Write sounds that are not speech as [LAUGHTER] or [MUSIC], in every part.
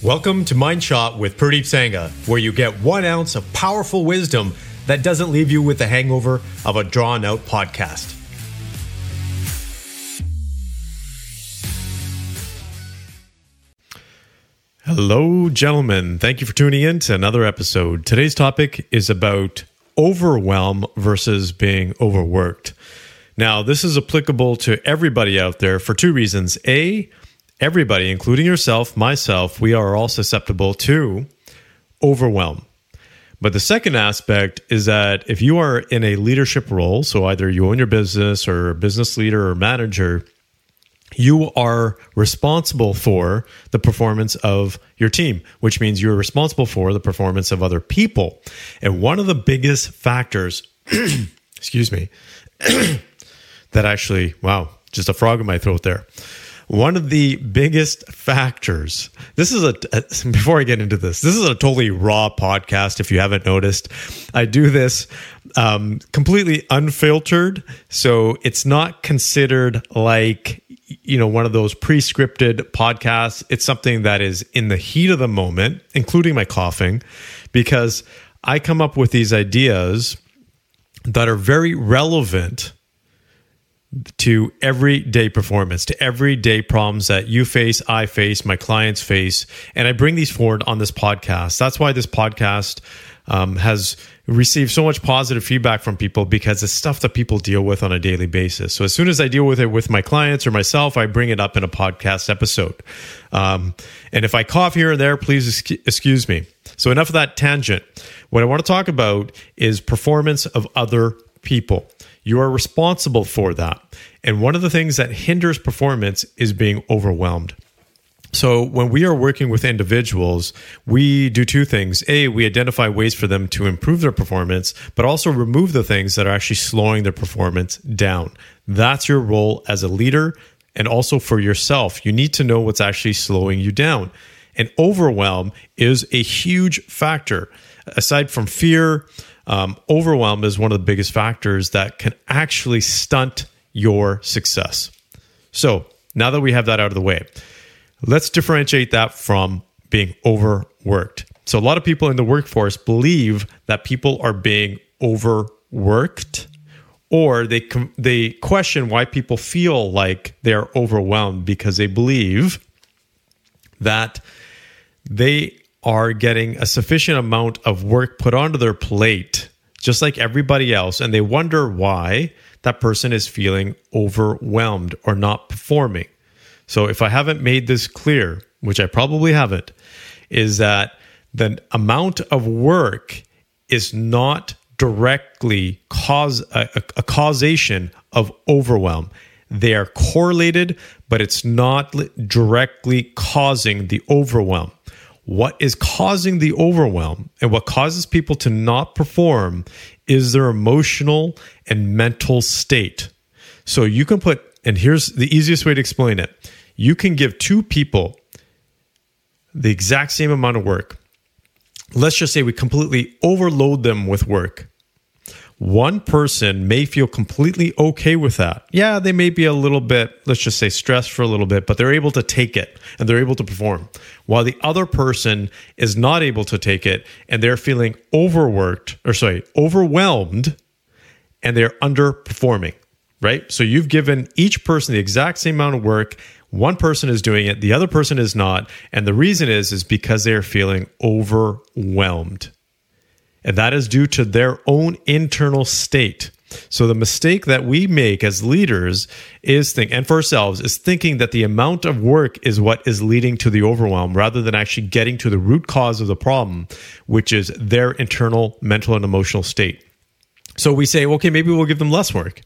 Welcome to Mind Shot with Pradeep Sangha, where you get one ounce of powerful wisdom that doesn't leave you with the hangover of a drawn out podcast. Hello, gentlemen. Thank you for tuning in to another episode. Today's topic is about overwhelm versus being overworked. Now, this is applicable to everybody out there for two reasons. A, everybody, including yourself, myself, we are all susceptible to overwhelm. But the second aspect is that if you are in a leadership role, so either you own your business or business leader or manager, you are responsible for the performance of your team, which means you're responsible for the performance of other people. And one of the biggest factors, [CLEARS THROAT] excuse me, [CLEARS THROAT] that actually, wow, just a frog in my throat there one of the biggest factors. This is a, before i get into this this is a totally raw podcast if you haven't noticed. I do this um, completely unfiltered so it's not considered like you know one of those pre-scripted podcasts. It's something that is in the heat of the moment including my coughing because i come up with these ideas that are very relevant to everyday performance, to everyday problems that you face, I face, my clients face. And I bring these forward on this podcast. That's why this podcast um, has received so much positive feedback from people because it's stuff that people deal with on a daily basis. So as soon as I deal with it with my clients or myself, I bring it up in a podcast episode. Um, and if I cough here and there, please excuse me. So enough of that tangent. What I want to talk about is performance of other people. You are responsible for that. And one of the things that hinders performance is being overwhelmed. So, when we are working with individuals, we do two things. A, we identify ways for them to improve their performance, but also remove the things that are actually slowing their performance down. That's your role as a leader and also for yourself. You need to know what's actually slowing you down. And overwhelm is a huge factor. Aside from fear, um, overwhelm is one of the biggest factors that can actually stunt your success. So now that we have that out of the way, let's differentiate that from being overworked. So a lot of people in the workforce believe that people are being overworked or they they question why people feel like they're overwhelmed because they believe that they are getting a sufficient amount of work put onto their plate, just like everybody else, and they wonder why that person is feeling overwhelmed or not performing. So, if I haven't made this clear, which I probably haven't, is that the amount of work is not directly cause a, a, causation of overwhelm. They are correlated, but it's not directly causing the overwhelm what is causing the overwhelm and what causes people to not perform is their emotional and mental state. So you can put, and here's the easiest way to explain it you can give two people the exact same amount of work. Let's just say we completely overload them with work one person may feel completely okay with that. Yeah, they may be a little bit, let's just say, stressed for a little bit, but they're able to take it and they're able to perform. While the other person is not able to take it and they're feeling overworked, or sorry, overwhelmed, and they're underperforming, right? So you've given each person the exact same amount of work. One person is doing it, the other person is not. And the reason is, is because they're feeling overwhelmed. And that is due to their own internal state. So the mistake that we make as leaders is think and for ourselves is thinking that the amount of work is what is leading to the overwhelm rather than actually getting to the root cause of the problem, which is their internal mental and emotional state. So we say, okay, maybe we'll give them less work.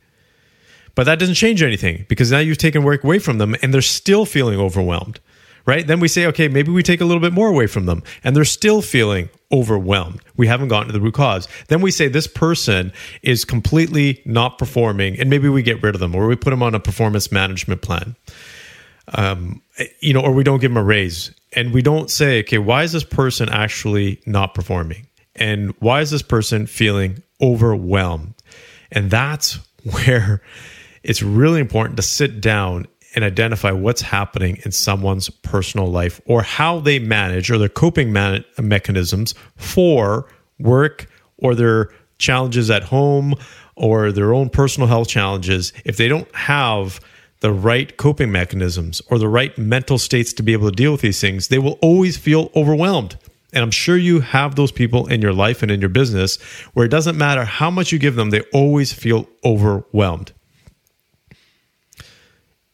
But that doesn't change anything because now you've taken work away from them and they're still feeling overwhelmed right? Then we say, okay, maybe we take a little bit more away from them and they're still feeling overwhelmed. We haven't gotten to the root cause. Then we say this person is completely not performing and maybe we get rid of them or we put them on a performance management plan. Um, you know, or we don't give them a raise and we don't say, okay, why is this person actually not performing? And why is this person feeling overwhelmed? And that's [LAUGHS] where it's really important to sit down and identify what's happening in someone's personal life or how they manage or their coping man- mechanisms for work or their challenges at home or their own personal health challenges, if they don't have the right coping mechanisms or the right mental states to be able to deal with these things, they will always feel overwhelmed. And I'm sure you have those people in your life and in your business where it doesn't matter how much you give them, they always feel overwhelmed.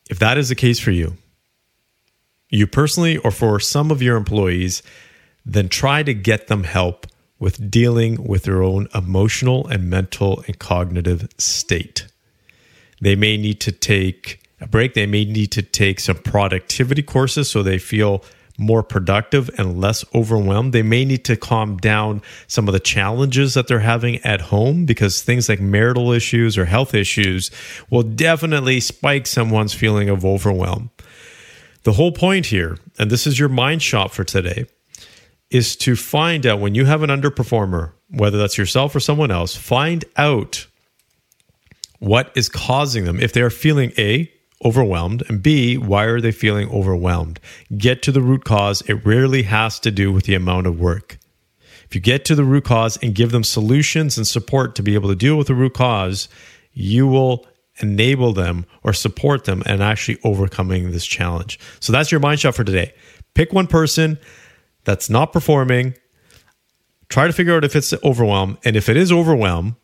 If that is the case for you, you personally or for some of your employees, then try to get them help with dealing with their own emotional and mental and cognitive state. They may need to take a break. They may need to take some productivity courses so they feel more productive and less overwhelmed. They may need to calm down some of the challenges that they're having at home because things like marital issues or health issues will definitely spike someone's feeling of overwhelm. The whole point here, and this is your mind shot for today, is to find out when you have an underperformer, whether that's yourself or someone else, find out what is causing them. If they're feeling A, overwhelmed, and B, why are they feeling overwhelmed? Get to the root cause. It rarely has to do with the amount of work. If you get to the root cause and give them solutions and support to be able to deal with the root cause, you will enable them or support them and actually overcoming this challenge. So that's your mind shot for today. Pick one person that's not performing. Try to figure out if it's overwhelm. And if it is overwhelm,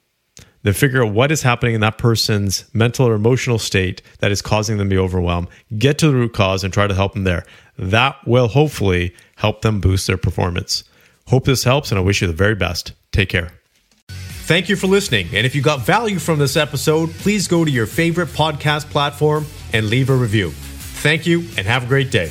then figure out what is happening in that person's mental or emotional state that is causing them to be overwhelmed. Get to the root cause and try to help them there. That will hopefully help them boost their performance. Hope this helps, and I wish you the very best. Take care. Thank you for listening. And if you got value from this episode, please go to your favorite podcast platform and leave a review. Thank you, and have a great day.